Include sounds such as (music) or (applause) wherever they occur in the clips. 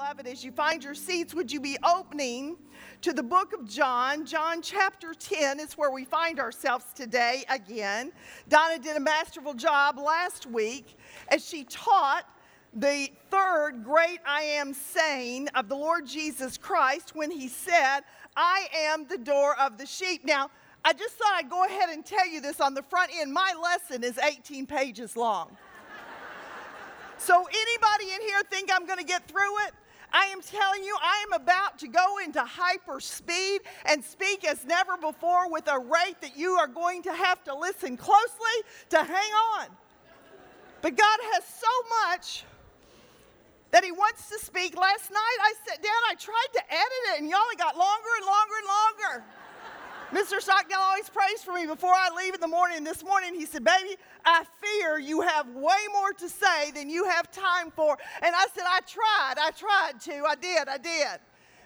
beloved, as you find your seats, would you be opening to the book of John? John chapter 10 is where we find ourselves today again. Donna did a masterful job last week as she taught the third great I am saying of the Lord Jesus Christ when he said, I am the door of the sheep. Now, I just thought I'd go ahead and tell you this on the front end. My lesson is 18 pages long. (laughs) So, anybody in here think I'm going to get through it? I am telling you, I am about to go into hyper speed and speak as never before with a rate that you are going to have to listen closely to hang on. But God has so much that He wants to speak. Last night I sat down, I tried to edit it, and y'all, it got longer and longer and longer. Mr. Stockdale always prays for me before I leave in the morning. This morning he said, Baby, I fear you have way more to say than you have time for. And I said, I tried, I tried to, I did, I did.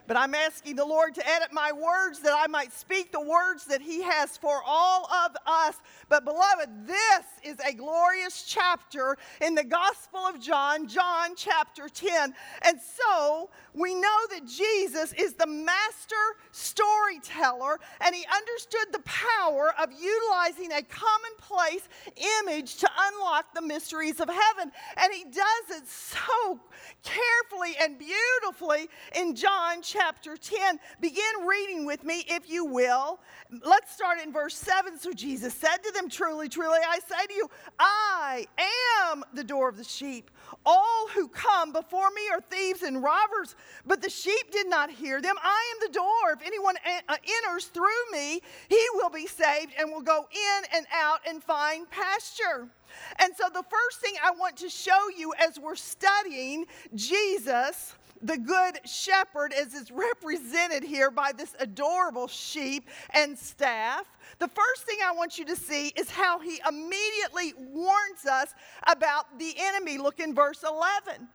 But I'm asking the Lord to edit my words that I might speak the words that He has for all of us. But, beloved, this is a glorious chapter in the Gospel of John, John chapter 10. And so we know that Jesus is the master storyteller, and He understood the power of utilizing a commonplace image to unlock the mysteries of heaven. And He does it so carefully and beautifully in John chapter 10. Begin reading with me, if you will. Let's start in verse 7. So Jesus said to them, Truly, truly, I say to you, I am the door of the sheep. All who come before me are thieves and robbers, but the sheep did not hear them. I am the door. If anyone uh, enters through me, he will be saved and will go in and out and find pasture. And so, the first thing I want to show you as we're studying Jesus the good shepherd, as is represented here by this adorable sheep and staff, the first thing I want you to see is how he immediately warns us about the enemy. Look in verse 11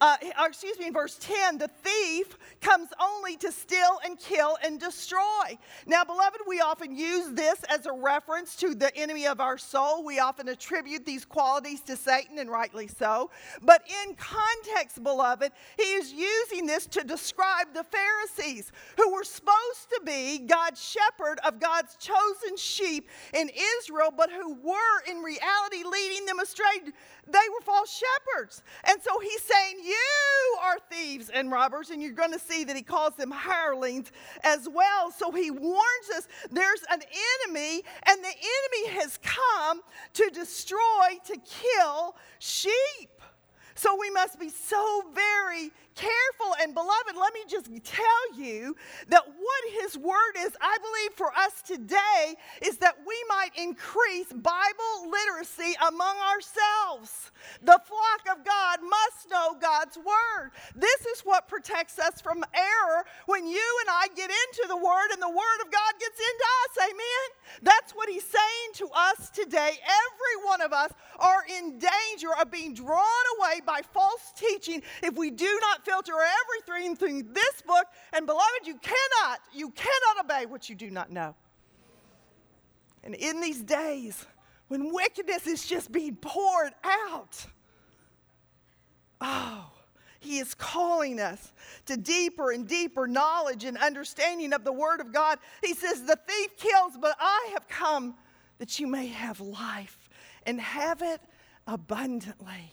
uh, excuse me, in verse 10, the thief comes only to steal and kill and destroy. Now, beloved, we often use this as a reference to the enemy of our soul. We often attribute these qualities to Satan, and rightly so. But in context, beloved, he is using this to describe the Pharisees who were supposed to be God's shepherd of God's chosen sheep in Israel, but who were in reality leading them astray. They were false shepherds. And so he's saying, You are thieves and robbers. And you're going to see that he calls them hirelings as well. So he warns us there's an enemy, and the enemy has come to destroy, to kill sheep. So we must be so very careful. And beloved, let me just tell you that what his word is, I believe for us today, is that we might increase Bible literacy among ourselves. The flock of God must know God's word. This is what protects us from error when you and I get into the word and the word of God gets into us. Amen? That's what he's saying to us today. Every one of us are in danger of being drawn away by false teaching if we do not filter everything through this book. And beloved, you cannot, you cannot obey what you do not know. And in these days, when wickedness is just being poured out, oh, he is calling us to deeper and deeper knowledge and understanding of the Word of God. He says, The thief kills, but I have come that you may have life and have it abundantly.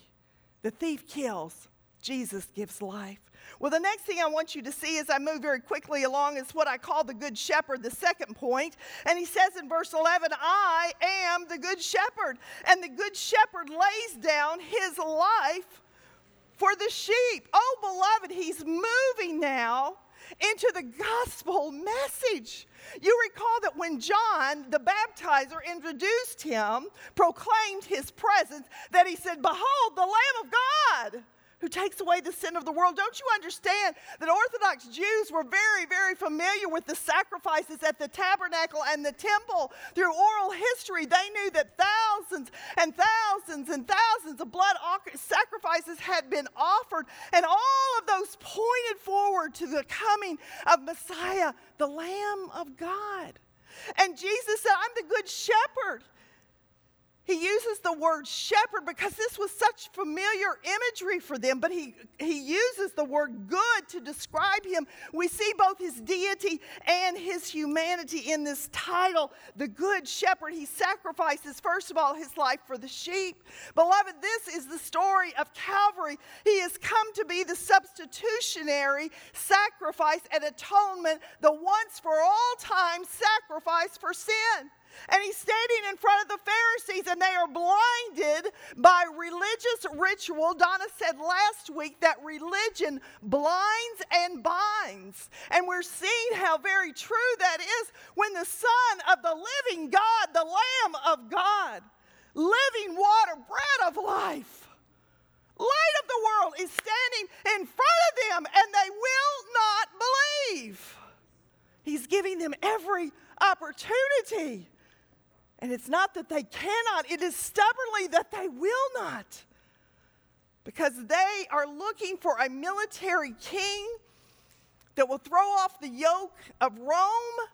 The thief kills, Jesus gives life. Well, the next thing I want you to see as I move very quickly along is what I call the Good Shepherd, the second point. And he says in verse 11, I am the Good Shepherd. And the Good Shepherd lays down his life for the sheep. Oh, beloved, he's moving now into the gospel message. You recall that when John the baptizer introduced him, proclaimed his presence, that he said, Behold, the Lamb of God who takes away the sin of the world. Don't you understand that Orthodox Jews were very, very familiar with the sacrifices at the tabernacle and the temple? Through oral history, they knew that thousands and thousands and thousands of blood sacrifices had been offered, and all of those pointed forward to the coming of Messiah, the Lamb of God. And Jesus said, I'm the good shepherd. He uses the word shepherd because this was such familiar imagery for them, but he, he uses the word good to describe him. We see both his deity and his humanity in this title, the Good Shepherd. He sacrifices, first of all, his life for the sheep. Beloved, this is the story of Calvary. He has come to be the substitutionary sacrifice and atonement, the once for all time sacrifice for sin. And he's standing in front of the Pharisees, and they are blinded by religious ritual. Donna said last week that religion blinds and binds. And we're seeing how very true that is when the Son of the living God, the Lamb of God, living water, bread of life, light of the world, is standing in front of them, and they will not believe. He's giving them every opportunity. And it's not that they cannot, it is stubbornly that they will not. Because they are looking for a military king that will throw off the yoke of Rome.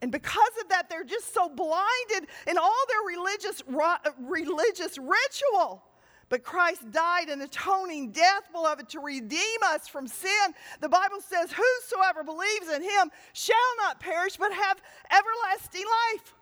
And because of that, they're just so blinded in all their religious, religious ritual. But Christ died an atoning death, beloved, to redeem us from sin. The Bible says, Whosoever believes in him shall not perish, but have everlasting life.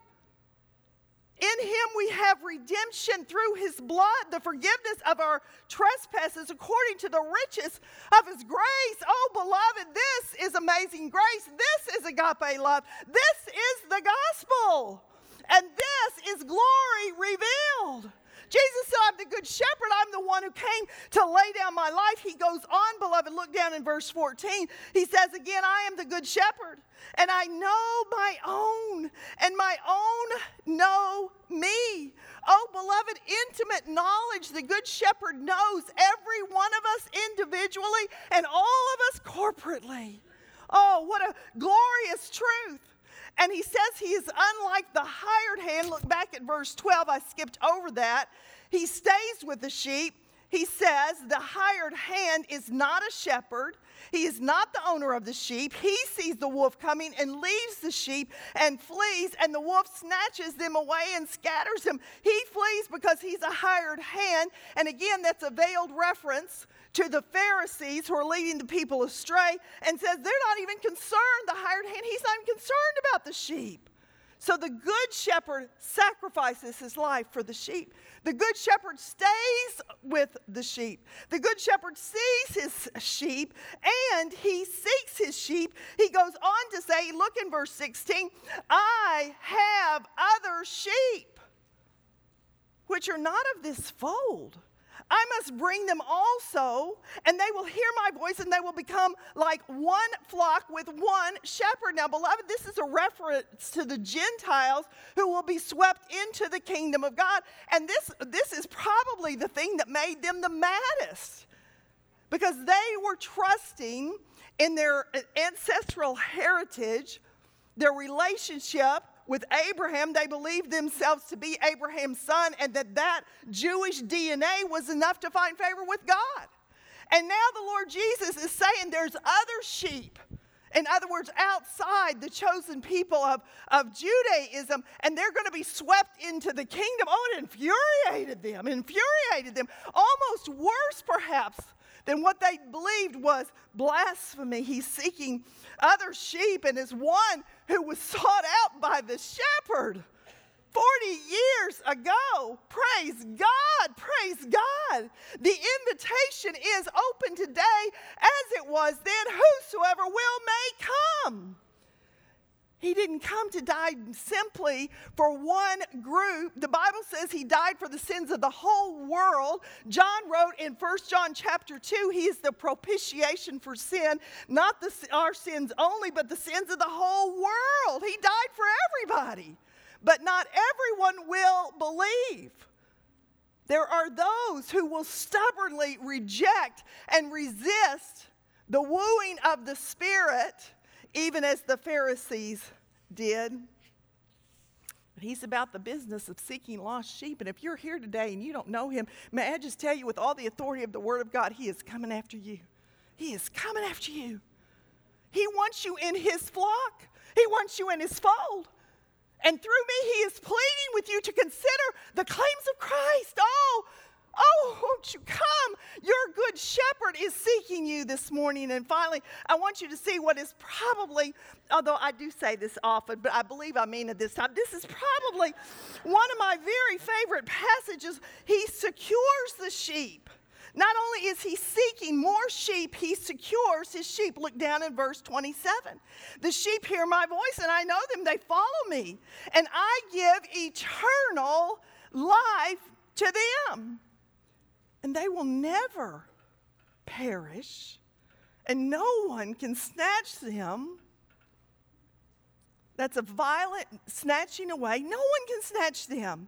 In him we have redemption through his blood, the forgiveness of our trespasses according to the riches of his grace. Oh, beloved, this is amazing grace. This is agape love. This is the gospel. And this is glory revealed. Jesus said, I'm the good shepherd. I'm the one who came to lay down my life. He goes on, beloved. Look down in verse 14. He says again, I am the good shepherd, and I know my own, and my own know me. Oh, beloved, intimate knowledge. The good shepherd knows every one of us individually and all of us corporately. Oh, what a glorious truth. And he says he is unlike the hired hand. Look back at verse 12. I skipped over that. He stays with the sheep. He says the hired hand is not a shepherd. He is not the owner of the sheep. He sees the wolf coming and leaves the sheep and flees, and the wolf snatches them away and scatters them. He flees because he's a hired hand. And again, that's a veiled reference to the Pharisees who are leading the people astray and says they're not even concerned, the hired hand, he's not even concerned about the sheep. So the good shepherd sacrifices his life for the sheep. The good shepherd stays with the sheep. The good shepherd sees his sheep and he seeks his sheep. He goes on to say, look in verse 16, I have other sheep which are not of this fold. I must bring them also, and they will hear my voice, and they will become like one flock with one shepherd. Now, beloved, this is a reference to the Gentiles who will be swept into the kingdom of God. And this, this is probably the thing that made them the maddest because they were trusting in their ancestral heritage, their relationship with Abraham, they believed themselves to be Abraham's son, and that that Jewish DNA was enough to find favor with God. And now the Lord Jesus is saying there's other sheep. In other words, outside the chosen people of, of Judaism, and they're going to be swept into the kingdom. Oh, it infuriated them, infuriated them. Almost worse, perhaps, than what they believed was blasphemy. He's seeking other sheep and is one who was sought out by the shepherd 40 years ago. Praise God, praise God. The invitation is open today as it was then. Whosoever will may come. He didn't come to die simply for one group. The Bible says he died for the sins of the whole world. John wrote in 1 John chapter 2, he is the propitiation for sin, not the, our sins only, but the sins of the whole world. He died for everybody, but not everyone will believe. There are those who will stubbornly reject and resist the wooing of the Spirit even as the Pharisees did. He's about the business of seeking lost sheep. And if you're here today and you don't know him, may I just tell you with all the authority of the Word of God, he is coming after you. He is coming after you. He wants you in his flock, he wants you in his fold. And through me, he is pleading with you to consider the claims of Christ. Oh, Oh, won't you come? Your good shepherd is seeking you this morning. And finally, I want you to see what is probably, although I do say this often, but I believe I mean it this time. This is probably one of my very favorite passages. He secures the sheep. Not only is he seeking more sheep, he secures his sheep. Look down in verse 27. The sheep hear my voice, and I know them, they follow me, and I give eternal life to them and they will never perish, and no one can snatch them. That's a violent snatching away. No one can snatch them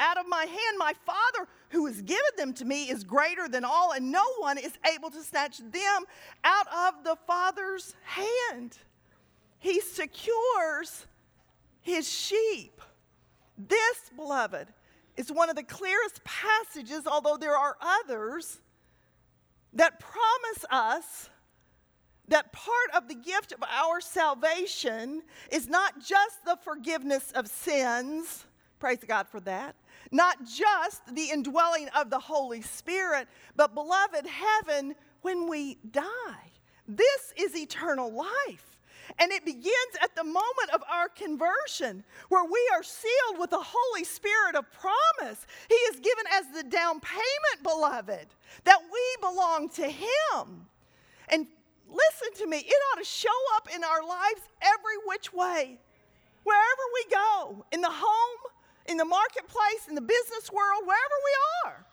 out of my hand. My Father, who has given them to me, is greater than all, and no one is able to snatch them out of the Father's hand. He secures his sheep. This, beloved, is one of the clearest passages, although there are others, that promise us that part of the gift of our salvation is not just the forgiveness of sins, praise God for that, not just the indwelling of the Holy Spirit, but beloved, heaven when we die. This is eternal life. And it begins at the moment of our conversion, where we are sealed with the Holy Spirit of promise. He is given as the down payment, beloved, that we belong to Him. And listen to me, it ought to show up in our lives every which way. Wherever we go, in the home, in the marketplace, in the business world, wherever we are,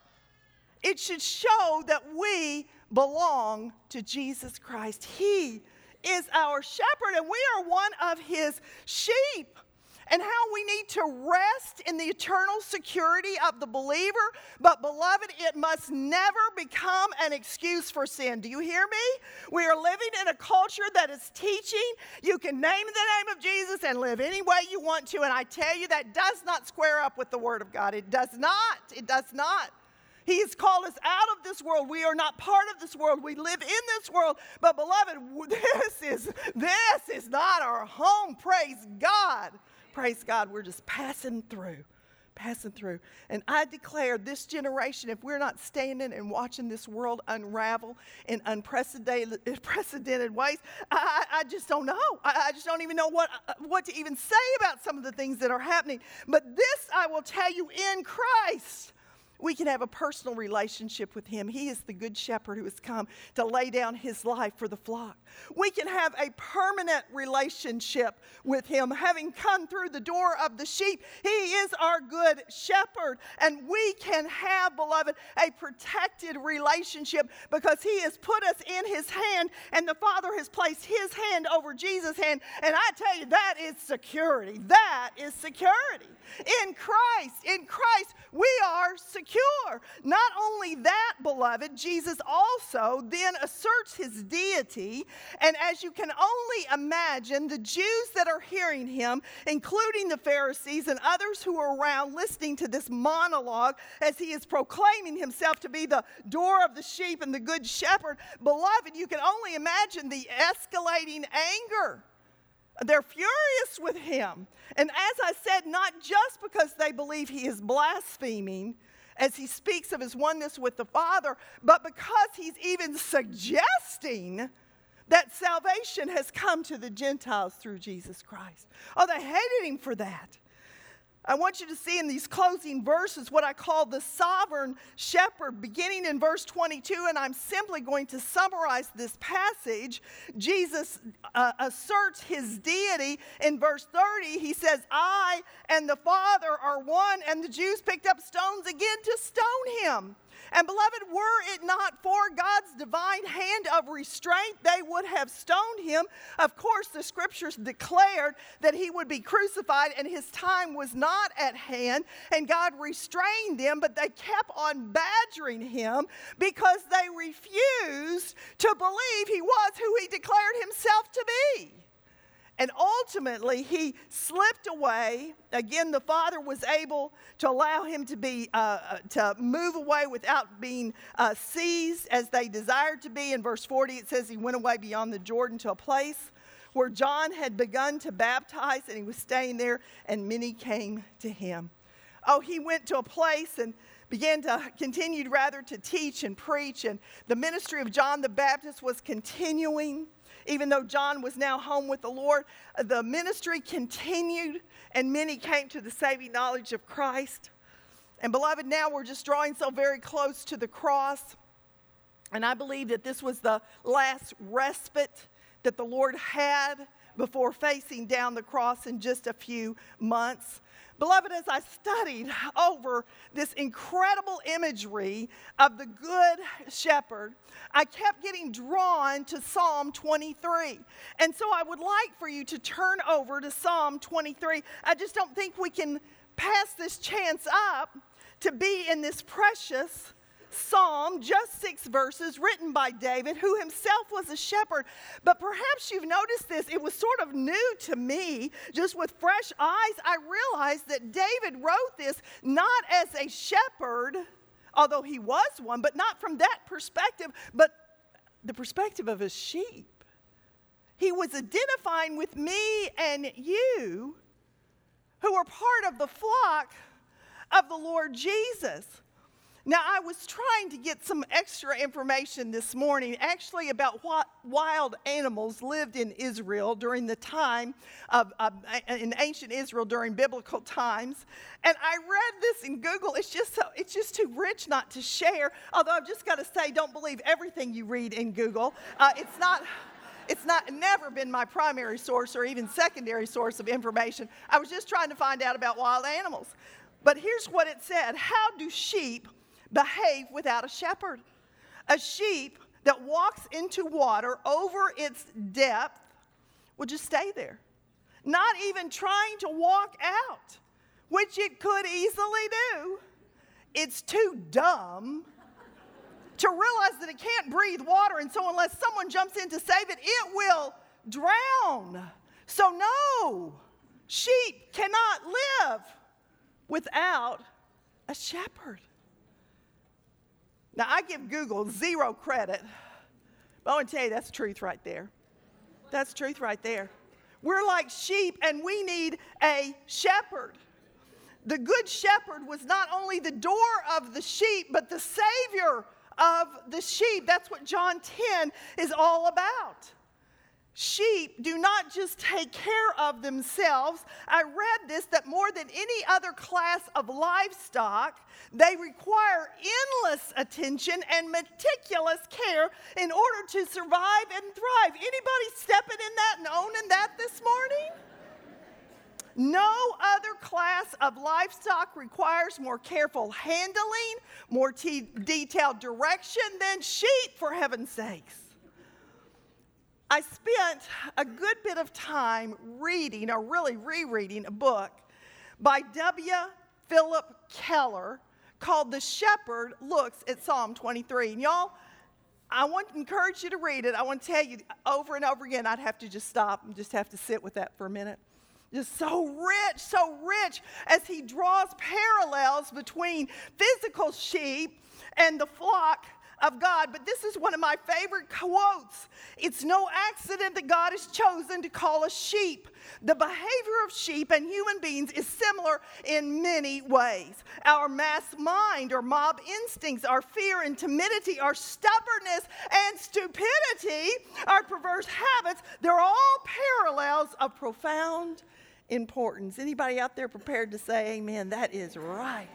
it should show that we belong to Jesus Christ. He is our shepherd, and we are one of his sheep. And how we need to rest in the eternal security of the believer. But, beloved, it must never become an excuse for sin. Do you hear me? We are living in a culture that is teaching you can name the name of Jesus and live any way you want to. And I tell you, that does not square up with the Word of God. It does not. It does not. He has called us out of this world. We are not part of this world. We live in this world. But beloved, (laughs) this is this is not our home. Praise God. Praise God. We're just passing through. Passing through. And I declare this generation, if we're not standing and watching this world unravel in unprecedented, (laughs) unprecedented ways, I, I just don't know. I, I just don't even know what, what to even say about some of the things that are happening. But this I will tell you in Christ we can have a personal relationship with Him. He is the good shepherd who has come to lay down His life for the flock. We can have a permanent relationship with Him, having come through the door of the sheep. He is our good shepherd. And we can have, beloved, a protected relationship because He has put us in His hand and the Father has placed His hand over Jesus' hand. And I tell you, that is security. That is security. In Christ, in Christ, we are secure. Not only that, beloved, Jesus also then asserts his deity. And as you can only imagine, the Jews that are hearing him, including the Pharisees and others who are around listening to this monologue as he is proclaiming himself to be the door of the sheep and the good shepherd, beloved, you can only imagine the escalating anger they're furious with him. And as I said, not just because they believe he is blaspheming as he speaks of his oneness with the Father, but because he's even suggesting that salvation has come to the Gentiles through Jesus Christ. Oh, they hated him for that. I want you to see in these closing verses what I call the sovereign shepherd, beginning in verse 22, and I'm simply going to summarize this passage. Jesus uh, asserts his deity in verse 30. He says, I and the Father are one, and the Jews picked up stones again to stone him. And beloved, were it not for God's divine hand of restraint, they would have stoned him. Of course, the scriptures declared that he would be crucified and his time was not at hand, and God restrained them, but they kept on badgering him because they refused to believe he was who he declared himself to be. And ultimately, he slipped away. Again, the father was able to allow him to be uh, uh, to move away without being uh, seized as they desired to be. In verse 40, it says he went away beyond the Jordan to a place where John had begun to baptize, and he was staying there, and many came to him. Oh, he went to a place and began to continued rather to teach and preach, and the ministry of John the Baptist was continuing. Even though John was now home with the Lord, uh, the ministry continued, and many came to the saving knowledge of Christ. And beloved, now we're just drawing so very close to the cross. And I believe that this was the last respite that the Lord had before facing down the cross in just a few months. Beloved, as I studied over this incredible imagery of the Good Shepherd, I kept getting drawn to Psalm 23. And so I would like for you to turn over to Psalm 23. I just don't think we can pass this chance up to be in this precious psalm, just six verses, written by David, who himself was a shepherd. But perhaps you've noticed this, it was sort of new to me. Just with fresh eyes, I realized that David wrote this not as a shepherd, although he was one, but not from that perspective, but the perspective of a sheep. He was identifying with me and you who are part of the flock of the Lord Jesus. Now, I was trying to get some extra information this morning, actually, about what wild animals lived in Israel during the time of, in ancient Israel during biblical times. And I read this in Google. It's just, so, it's just too rich not to share. Although I've just got to say, don't believe everything you read in Google. Uh, it's not it's not never been my primary source or even secondary source of information. I was just trying to find out about wild animals. But here's what it said How do sheep behave without a shepherd? A sheep that walks into water over its depth will just stay there, not even trying to walk out, which it could easily do. It's too dumb to realize that it can't breathe water, and so unless someone jumps in to save it, it will drown. So, no, sheep cannot live without a shepherd. Now, I give Google zero credit, but I want to tell you that's truth right there. That's truth right there. We're like sheep and we need a shepherd. The good shepherd was not only the door of the sheep, but the savior of the sheep. That's what John 10 is all about. Sheep do not just take care of themselves. I read this that more than any other class of livestock, they require endless attention and meticulous care in order to survive and thrive. Anybody stepping in that and owning that this morning? No other class of livestock requires more careful handling, more t- detailed direction than sheep, for heaven's sakes. I spent a good bit of time reading, or really rereading, a book by W. Philip Keller called The Shepherd Looks at Psalm 23. And y'all, I want to encourage you to read it. I want to tell you over and over again, I'd have to just stop and just have to sit with that for a minute. Just so rich, so rich as he draws parallels between physical sheep and the flock of God. But this is one of my favorite quotes. It's no accident that God has chosen to call us sheep. The behavior of sheep and human beings is similar in many ways. Our mass mind or mob instincts, our fear and timidity, our stubbornness and stupidity, our perverse habits, they're all parallels of profound importance. Anybody out there prepared to say amen? That is right.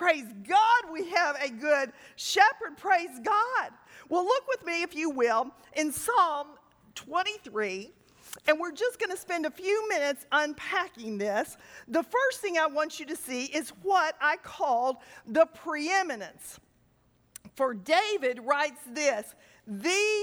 Praise God, we have a good shepherd. Praise God. Well, look with me, if you will, in Psalm 23. And we're just going to spend a few minutes unpacking this. The first thing I want you to see is what I called the preeminence. For David writes this The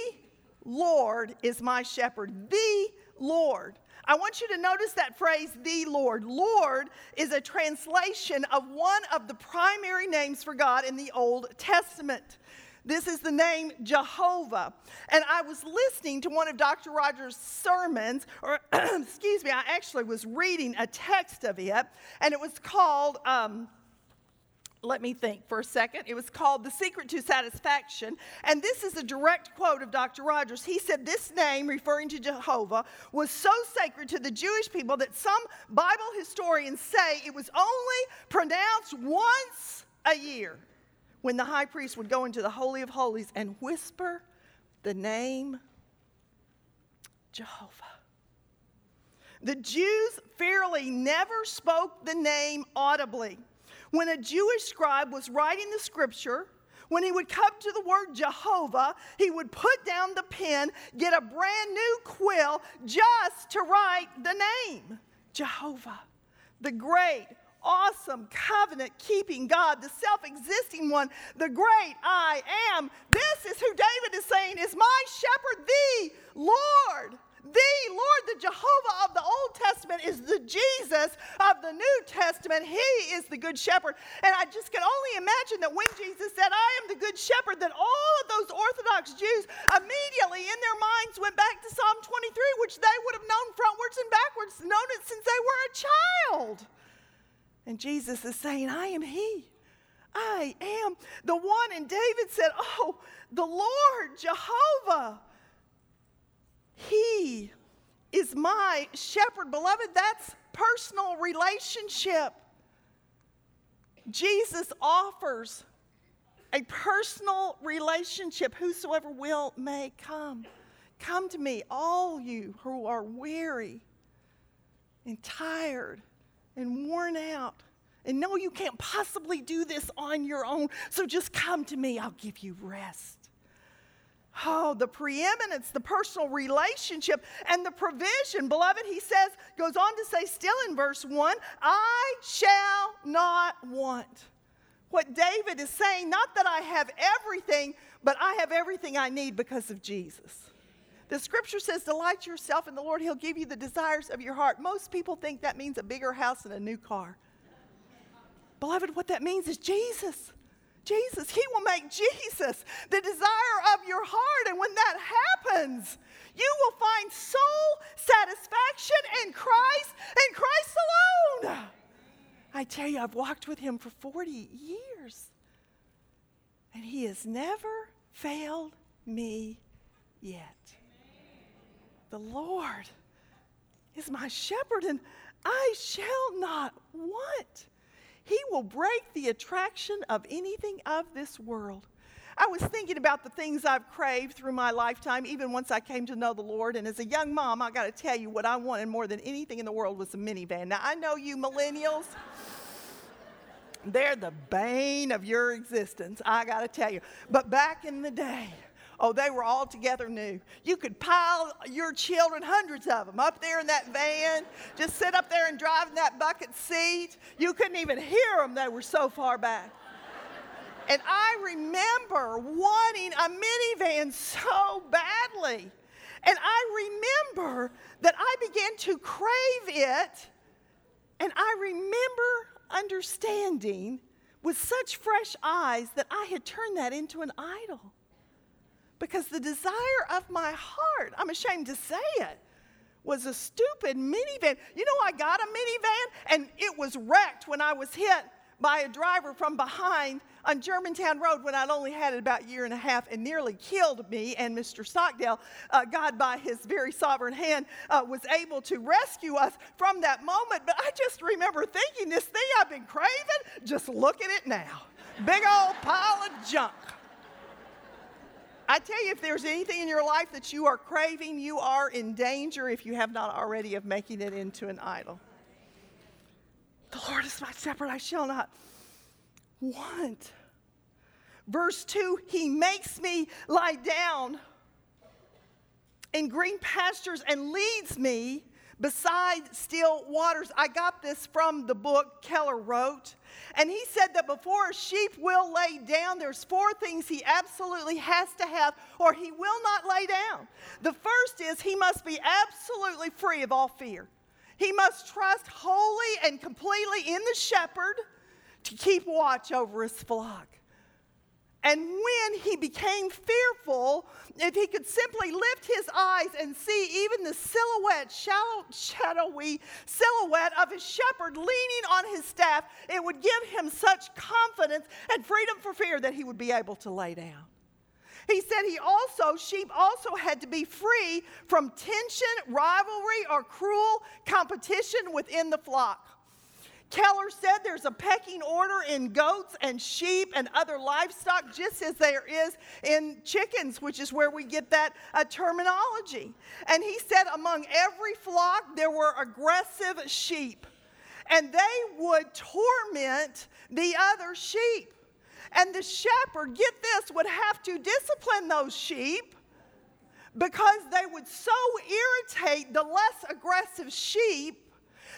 Lord is my shepherd. The Lord. I want you to notice that phrase, the Lord. Lord is a translation of one of the primary names for God in the Old Testament. This is the name Jehovah. And I was listening to one of Dr. Rogers' sermons, or (clears throat) excuse me, I actually was reading a text of it, and it was called um, let me think for a second. It was called The Secret to Satisfaction. And this is a direct quote of Dr. Rogers. He said, This name, referring to Jehovah, was so sacred to the Jewish people that some Bible historians say it was only pronounced once a year when the high priest would go into the Holy of Holies and whisper the name Jehovah. The Jews fairly never spoke the name audibly. When a Jewish scribe was writing the scripture, when he would come to the word Jehovah, he would put down the pen, get a brand new quill just to write the name Jehovah, the great, awesome, covenant keeping God, the self existing one, the great I am. This is who David is saying is my shepherd, the Lord. The Lord, the Jehovah of the Old Testament, is the Jesus of the New Testament. He is the Good Shepherd. And I just can only imagine that when Jesus said, I am the Good Shepherd, that all of those Orthodox Jews immediately in their minds went back to Psalm 23, which they would have known frontwards and backwards, known it since they were a child. And Jesus is saying, I am He. I am the one. And David said, Oh, the Lord, Jehovah. He is my shepherd. Beloved, that's personal relationship. Jesus offers a personal relationship. Whosoever will may come. Come to me, all you who are weary and tired and worn out. And no, you can't possibly do this on your own. So just come to me, I'll give you rest. Oh, the preeminence, the personal relationship, and the provision. Beloved, he says, goes on to say, still in verse 1, I shall not want. What David is saying, not that I have everything, but I have everything I need because of Jesus. The scripture says, Delight yourself in the Lord, He'll give you the desires of your heart. Most people think that means a bigger house and a new car. Beloved, what that means is Jesus. Jesus. He will make Jesus the desire of your heart. And when that happens, you will find soul satisfaction in Christ and Christ alone. I tell you, I've walked with him for 40 years, and he has never failed me yet. The Lord is my shepherd, and I shall not want. He will break the attraction of anything of this world. I was thinking about the things I've craved through my lifetime, even once I came to know the Lord. And as a young mom, I got to tell you what I wanted more than anything in the world was a minivan. Now, I know you millennials, they're the bane of your existence, I got to tell you. But back in the day, Oh, they were all together new. You could pile your children, hundreds of them, up there in that van, just sit up there and drive in that bucket seat. You couldn't even hear them, they were so far back. (laughs) And I remember wanting a minivan so badly. And I remember that I began to crave it. And I remember understanding with such fresh eyes that I had turned that into an idol because the desire of my heart, I'm ashamed to say it, was a stupid minivan. You know, I got a minivan and it was wrecked when I was hit by a driver from behind on Germantown Road when I'd only had it about a year and a half and nearly killed me. And Mr. Stockdale, uh, God, by his very sovereign hand, uh, was able to rescue us from that moment. But I just remember thinking, this thing I've been craving, just look at it now. Big old pile of junk. I tell you, if there's anything in your life that you are craving, you are in danger, if you have not already, of making it into an idol. The Lord is my shepherd, I shall not want. Verse 2 He makes me lie down in green pastures and leads me beside still waters. I got this from the book Keller wrote. And he said that before a sheep will lay down, there's four things he absolutely has to have, or he will not lay down. The first is he must be absolutely free of all fear. He must trust wholly and completely in the shepherd to keep watch over his flock. And when he became fearful, if he could simply lift his eyes and see even the silhouette, shallow, shadowy silhouette of his shepherd leaning on his staff, it would give him such confidence and freedom for fear that he would be able to lay down. He said he also, sheep also had to be free from tension, rivalry, or cruel competition within the flock. Keller said there's a pecking order in goats and sheep and other livestock, just as there is in chickens, which is where we get that uh, terminology. And he said among every flock there were aggressive sheep, and they would torment the other sheep. And the shepherd, get this, would have to discipline those sheep because they would so irritate the less aggressive sheep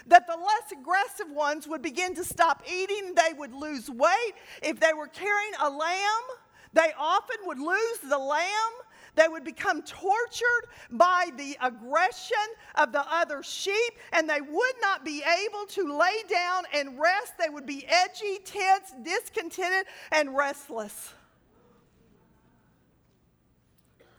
that the less aggressive ones would begin to stop eating, they would lose weight. If they were carrying a lamb, they often would lose the lamb. They would become tortured by the aggression of the other sheep, and they would not be able to lay down and rest. They would be edgy, tense, discontented, and restless.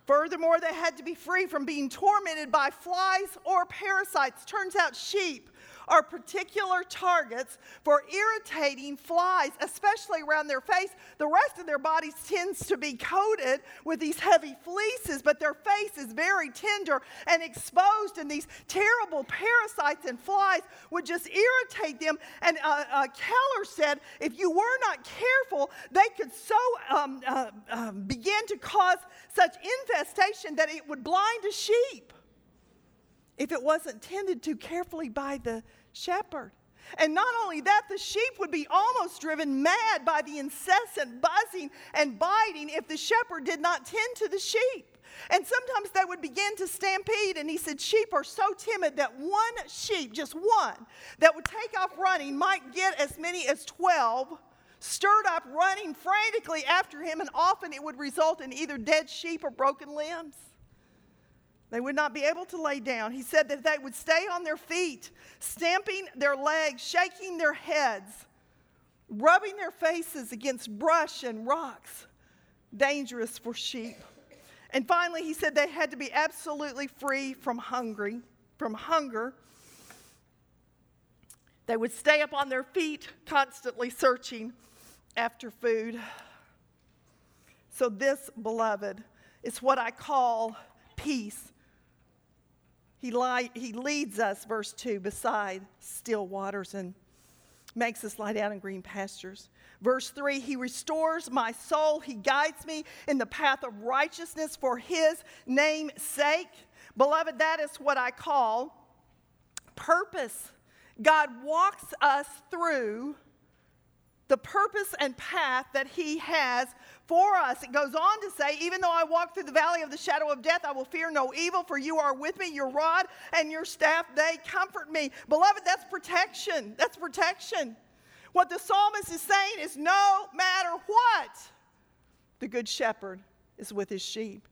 Furthermore, they had to be free from being tormented by flies or parasites. Turns out sheep are particular targets for irritating flies, especially around their face. The rest of their bodies tends to be coated with these heavy fleeces, but their face is very tender and exposed, and these terrible parasites and flies would just irritate them. And uh, uh, Keller said if you were not careful, they could so um, uh, um, begin to cause such infestation that it would blind a sheep if it wasn't tended to carefully by the shepherd. And not only that, the sheep would be almost driven mad by the incessant buzzing and biting if the shepherd did not tend to the sheep. And sometimes they would begin to stampede. And he said, Sheep are so timid that one sheep, just one, that would take off running might get as many as 12 stirred up running frantically after him. And often it would result in either dead sheep or broken limbs. They would not be able to lay down. He said that they would stay on their feet, stamping their legs, shaking their heads, rubbing their faces against brush and rocks. Dangerous for sheep. And finally, he said they had to be absolutely free from hungry, from hunger. They would stay up on their feet, constantly searching after food. So, this, beloved, is what I call peace he, he leads us, verse 2, beside still waters and makes us lie down in green pastures. Verse 3 He restores my soul. He guides me in the path of righteousness for His name's sake. Beloved, that is what I call purpose. God walks us through the purpose and path that He has for us. It goes on to say, Even though I walk through the valley of the shadow of death, I will fear no evil, for you are with me. Your rod and your staff, they comfort me. Beloved, that's protection. That's protection. What the psalmist is saying is no matter what, the good shepherd is with his sheep.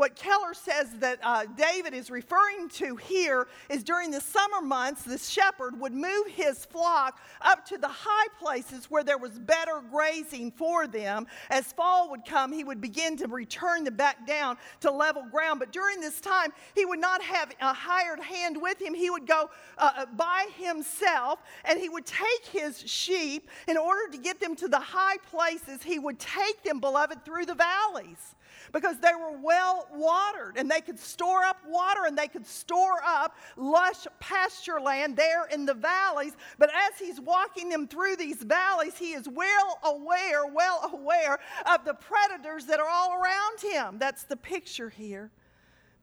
What Keller says that uh, David is referring to here is during the summer months, the shepherd would move his flock up to the high places where there was better grazing for them. As fall would come, he would begin to return them back down to level ground. But during this time, he would not have a hired hand with him. He would go uh, uh by himself and he would take his sheep in order to get them to the high places. He would take them, beloved, through the valleys because they were well watered and they could store up water and they could store up lush pasture land there in the valleys. But as he's walking them through these valleys, he is well aware, well aware of the predators that are all around him. That's the picture here.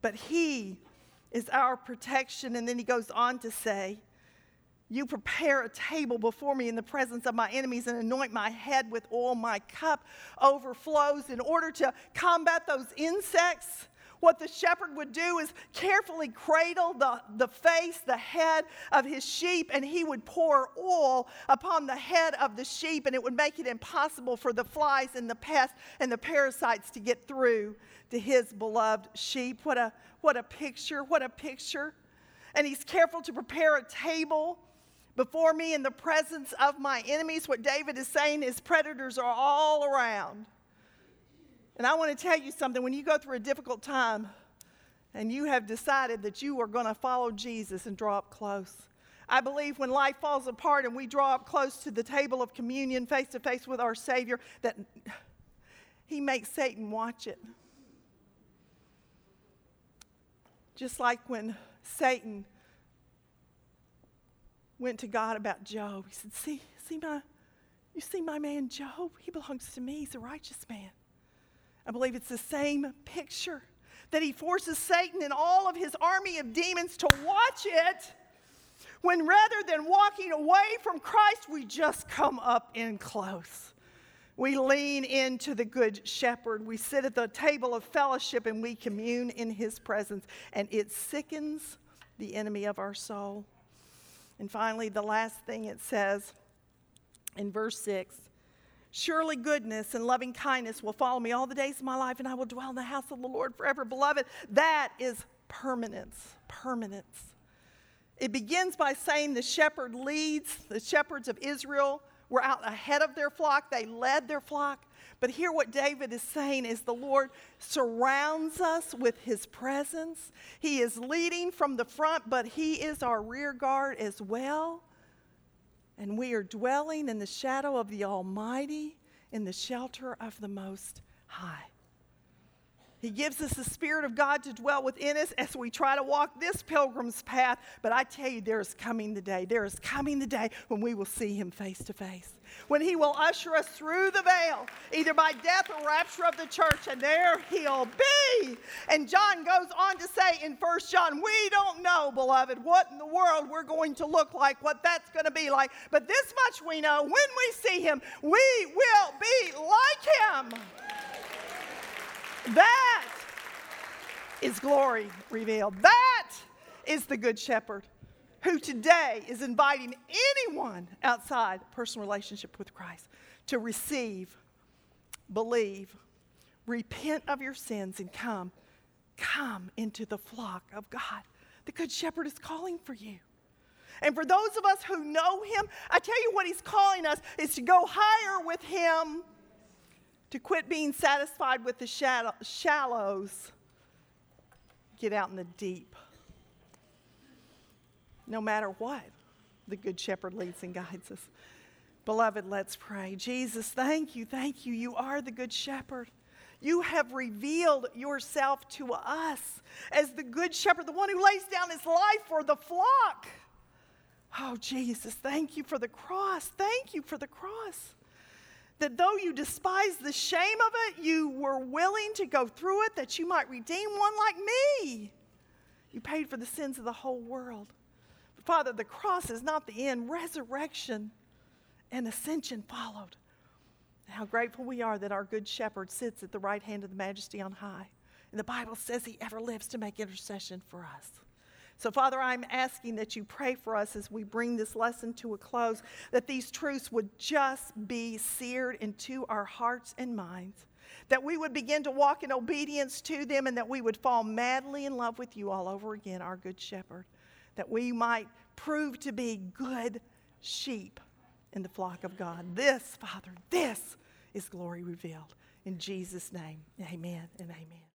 But he is our protection. And then he goes on to say, you prepare a table before me in the presence of my enemies and anoint my head with oil. My cup overflows. In order to combat those insects, what the shepherd would do is carefully cradle the, the face, the head of his sheep, and he would pour oil upon the head of the sheep, and it would make it impossible for the flies and the pests and the parasites to get through to his beloved sheep. What a, what a picture! What a picture! And he's careful to prepare a table before me in the presence of my enemies. What David is saying is predators are all around. And I want to tell you something when you go through a difficult time and you have decided that you are going to follow Jesus and draw up close. I believe when life falls apart and we draw up close to the table of communion face to face with our Savior, that He makes Satan watch it. Just like when Satan went to God about Job, he said, See, see my, you see my man Job? He belongs to me. He's a righteous man. I believe it's the same picture that he forces Satan and all of his army of demons to watch it when rather than walking away from Christ, we just come up in close. We lean into the Good Shepherd. We sit at the table of fellowship and we commune in his presence, and it sickens the enemy of our soul. And finally, the last thing it says in verse 6 Surely goodness and loving kindness will follow me all the days of my life, and I will dwell in the house of the Lord forever. Beloved, that is permanence. Permanence. It begins by saying the shepherd leads, the shepherds of Israel were out ahead of their flock, they led their flock. But here, what David is saying is the Lord surrounds us with his presence. He is leading from the front, but he is our rear guard as well. And we are dwelling in the shadow of the Almighty, in the shelter of the Most High. He gives us the Spirit of God to dwell within us as we try to walk this pilgrim's path. But I tell you, there is coming the day. There is coming the day when we will see Him face to face. When He will usher us through the veil, either by death or rapture of the church, and there He'll be. And John goes on to say in First John, We don't know, beloved, what in the world we're going to look like, what that's going to be like. But this much we know when we see Him, we will be like Him. That is glory revealed. That is the Good Shepherd who today is inviting anyone outside personal relationship with Christ to receive, believe, repent of your sins, and come, come into the flock of God. The Good Shepherd is calling for you. And for those of us who know Him, I tell you what He's calling us is to go higher with Him to quit being satisfied with the shadow, shallows, get out in the deep. No matter what, the Good Shepherd leads and guides us. Beloved, let's pray. Jesus, thank you, thank you. You are the Good Shepherd. You have revealed yourself to us as the Good Shepherd, the one who lays down his life for the flock. Oh, Jesus, thank you for the cross. Thank you for the cross that though you despise the shame of it, you were willing to go through it that you might redeem one like me. You paid for the sins of the whole world. But Father, the cross is not the end, resurrection and ascension followed. How grateful we are that our good shepherd sits at the right hand of the majesty on high. And the Bible says he ever lives to make intercession for us. So, Father, I'm asking that you pray for us as we bring this lesson to a close, that these truths would just be seared into our hearts and minds, that we would begin to walk in obedience to them, and that we would fall madly in love with you all over again, our good shepherd, that we might prove to be good sheep in the flock of God. This, Father, this is glory revealed. In Jesus' name, amen and amen.